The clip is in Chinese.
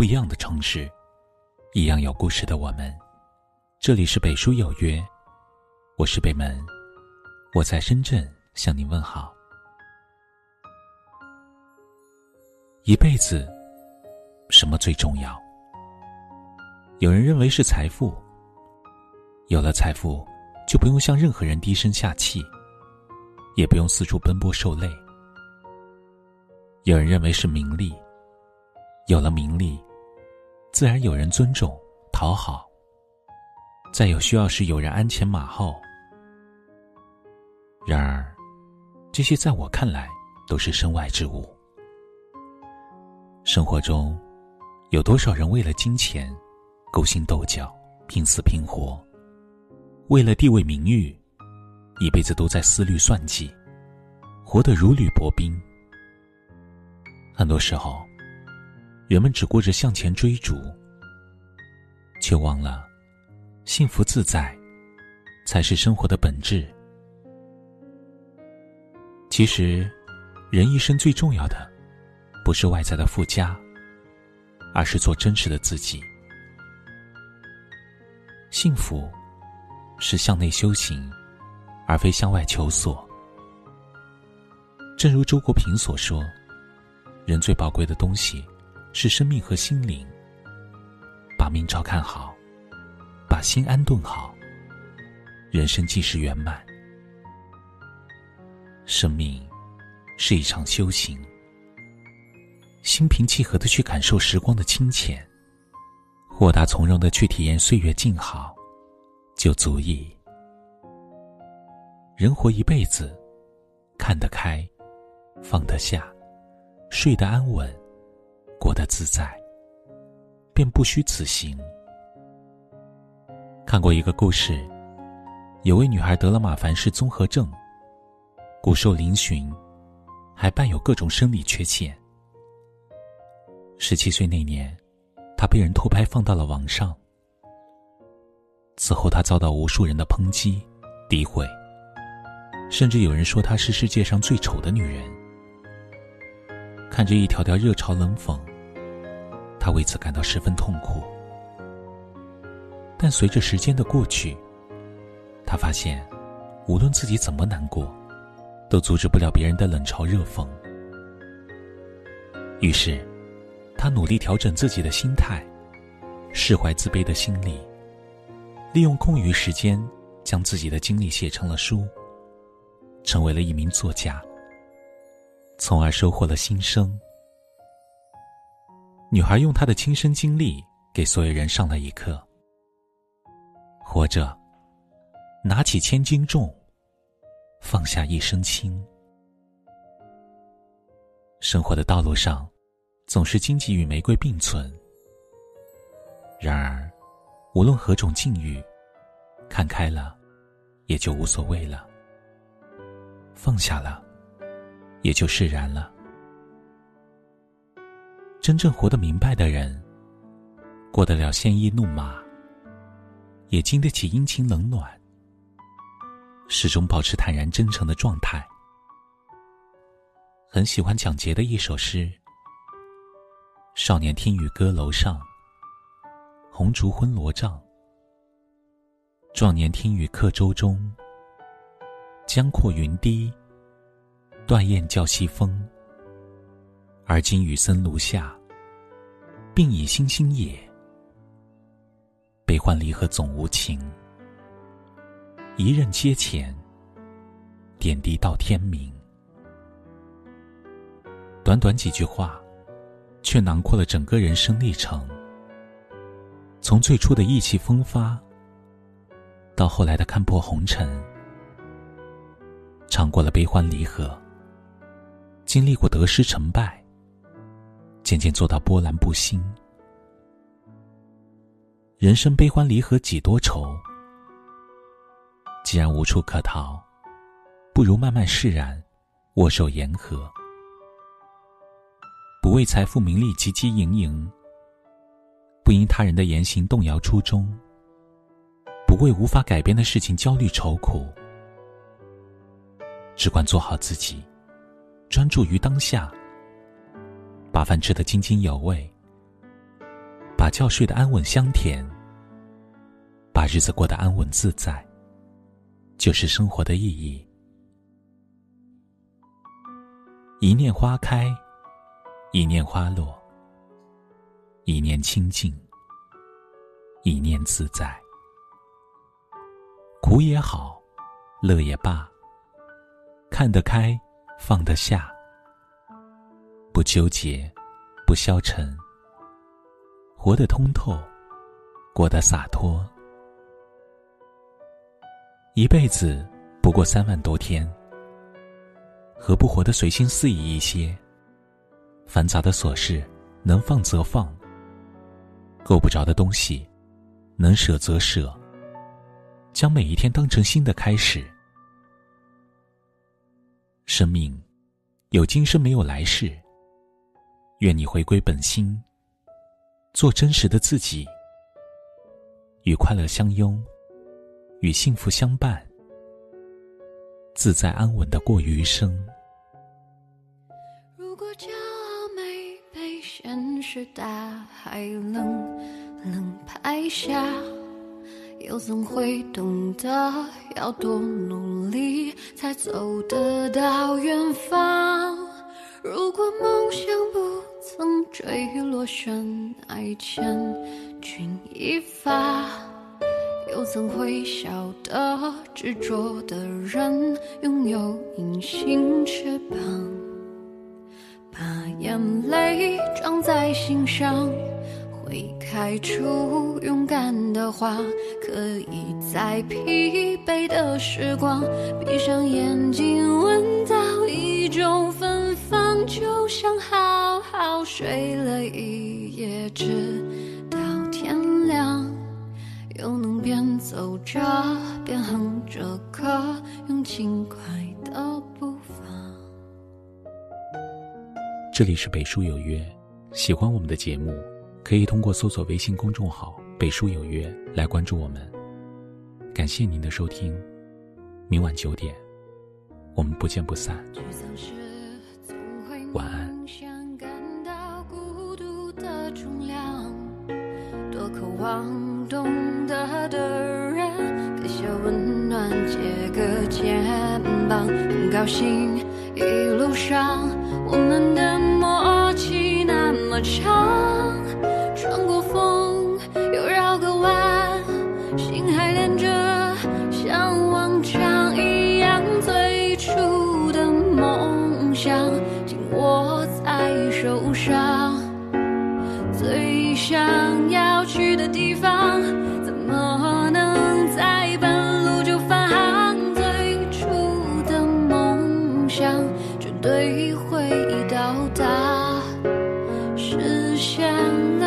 不一样的城市，一样有故事的我们。这里是北书有约，我是北门，我在深圳向您问好。一辈子，什么最重要？有人认为是财富。有了财富，就不用向任何人低声下气，也不用四处奔波受累。有人认为是名利。有了名利，自然有人尊重、讨好。在有需要时，有人鞍前马后。然而，这些在我看来都是身外之物。生活中，有多少人为了金钱，勾心斗角、拼死拼活；为了地位名誉，一辈子都在思虑算计，活得如履薄冰。很多时候。人们只顾着向前追逐，却忘了幸福自在才是生活的本质。其实，人一生最重要的，不是外在的附加，而是做真实的自己。幸福是向内修行，而非向外求索。正如周国平所说：“人最宝贵的东西。”是生命和心灵，把命照看好，把心安顿好，人生即是圆满。生命是一场修行，心平气和的去感受时光的清浅，豁达从容的去体验岁月静好，就足矣。人活一辈子，看得开，放得下，睡得安稳。过得自在，便不虚此行。看过一个故事，有位女孩得了马凡氏综合症，骨瘦嶙峋，还伴有各种生理缺陷。十七岁那年，她被人偷拍放到了网上。此后，她遭到无数人的抨击、诋毁，甚至有人说她是世界上最丑的女人。看着一条条热嘲冷讽。他为此感到十分痛苦，但随着时间的过去，他发现，无论自己怎么难过，都阻止不了别人的冷嘲热讽。于是，他努力调整自己的心态，释怀自卑的心理，利用空余时间将自己的经历写成了书，成为了一名作家，从而收获了新生。女孩用她的亲身经历给所有人上了一课：活着，拿起千斤重，放下一身轻。生活的道路上，总是荆棘与玫瑰并存。然而，无论何种境遇，看开了，也就无所谓了；放下了，也就释然了。真正活得明白的人，过得了鲜衣怒马，也经得起阴晴冷暖，始终保持坦然真诚的状态。很喜欢蒋捷的一首诗：“少年听雨歌楼上，红烛昏罗帐；壮年听雨客舟中，江阔云低，断雁叫西风。”而今与僧庐下，并以星星夜。悲欢离合总无情，一任阶前，点滴到天明。短短几句话，却囊括了整个人生历程。从最初的意气风发，到后来的看破红尘，尝过了悲欢离合，经历过得失成败。渐渐做到波澜不兴。人生悲欢离合几多愁，既然无处可逃，不如慢慢释然，握手言和。不为财富名利汲汲营营，不因他人的言行动摇初衷，不为无法改变的事情焦虑愁苦，只管做好自己，专注于当下。把饭吃得津津有味，把觉睡得安稳香甜，把日子过得安稳自在，就是生活的意义。一念花开，一念花落，一念清净，一念自在。苦也好，乐也罢，看得开，放得下，不纠结，不消沉。活得通透，过得洒脱。一辈子不过三万多天，何不活得随心肆意一些？繁杂的琐事能放则放，够不着的东西能舍则舍。将每一天当成新的开始。生命有今生，没有来世。愿你回归本心。做真实的自己，与快乐相拥，与幸福相伴，自在安稳的过余生。如果骄傲没被现实大海冷冷拍下，又怎会懂得要多努力才走得到远方？如果梦想不。曾坠落悬崖，千钧一发，又怎会晓得执着的人拥有隐形翅膀？把眼泪装在心上，会开出勇敢的花，可以在疲惫的时光，闭上眼睛闻到一种芬芳芳，就像好。好睡了一夜，直到天亮，又能边走着边哼着歌，用轻快的步伐。这里是北书有约，喜欢我们的节目，可以通过搜索微信公众号“北书有约”来关注我们。感谢您的收听，明晚九点，我们不见不散。望懂得的人，给些温暖，借个肩膀，很高兴一路上我们的默契那么长，穿过风又绕个弯，心还连着，像往常一样，最初的梦想紧握在手上，最想我。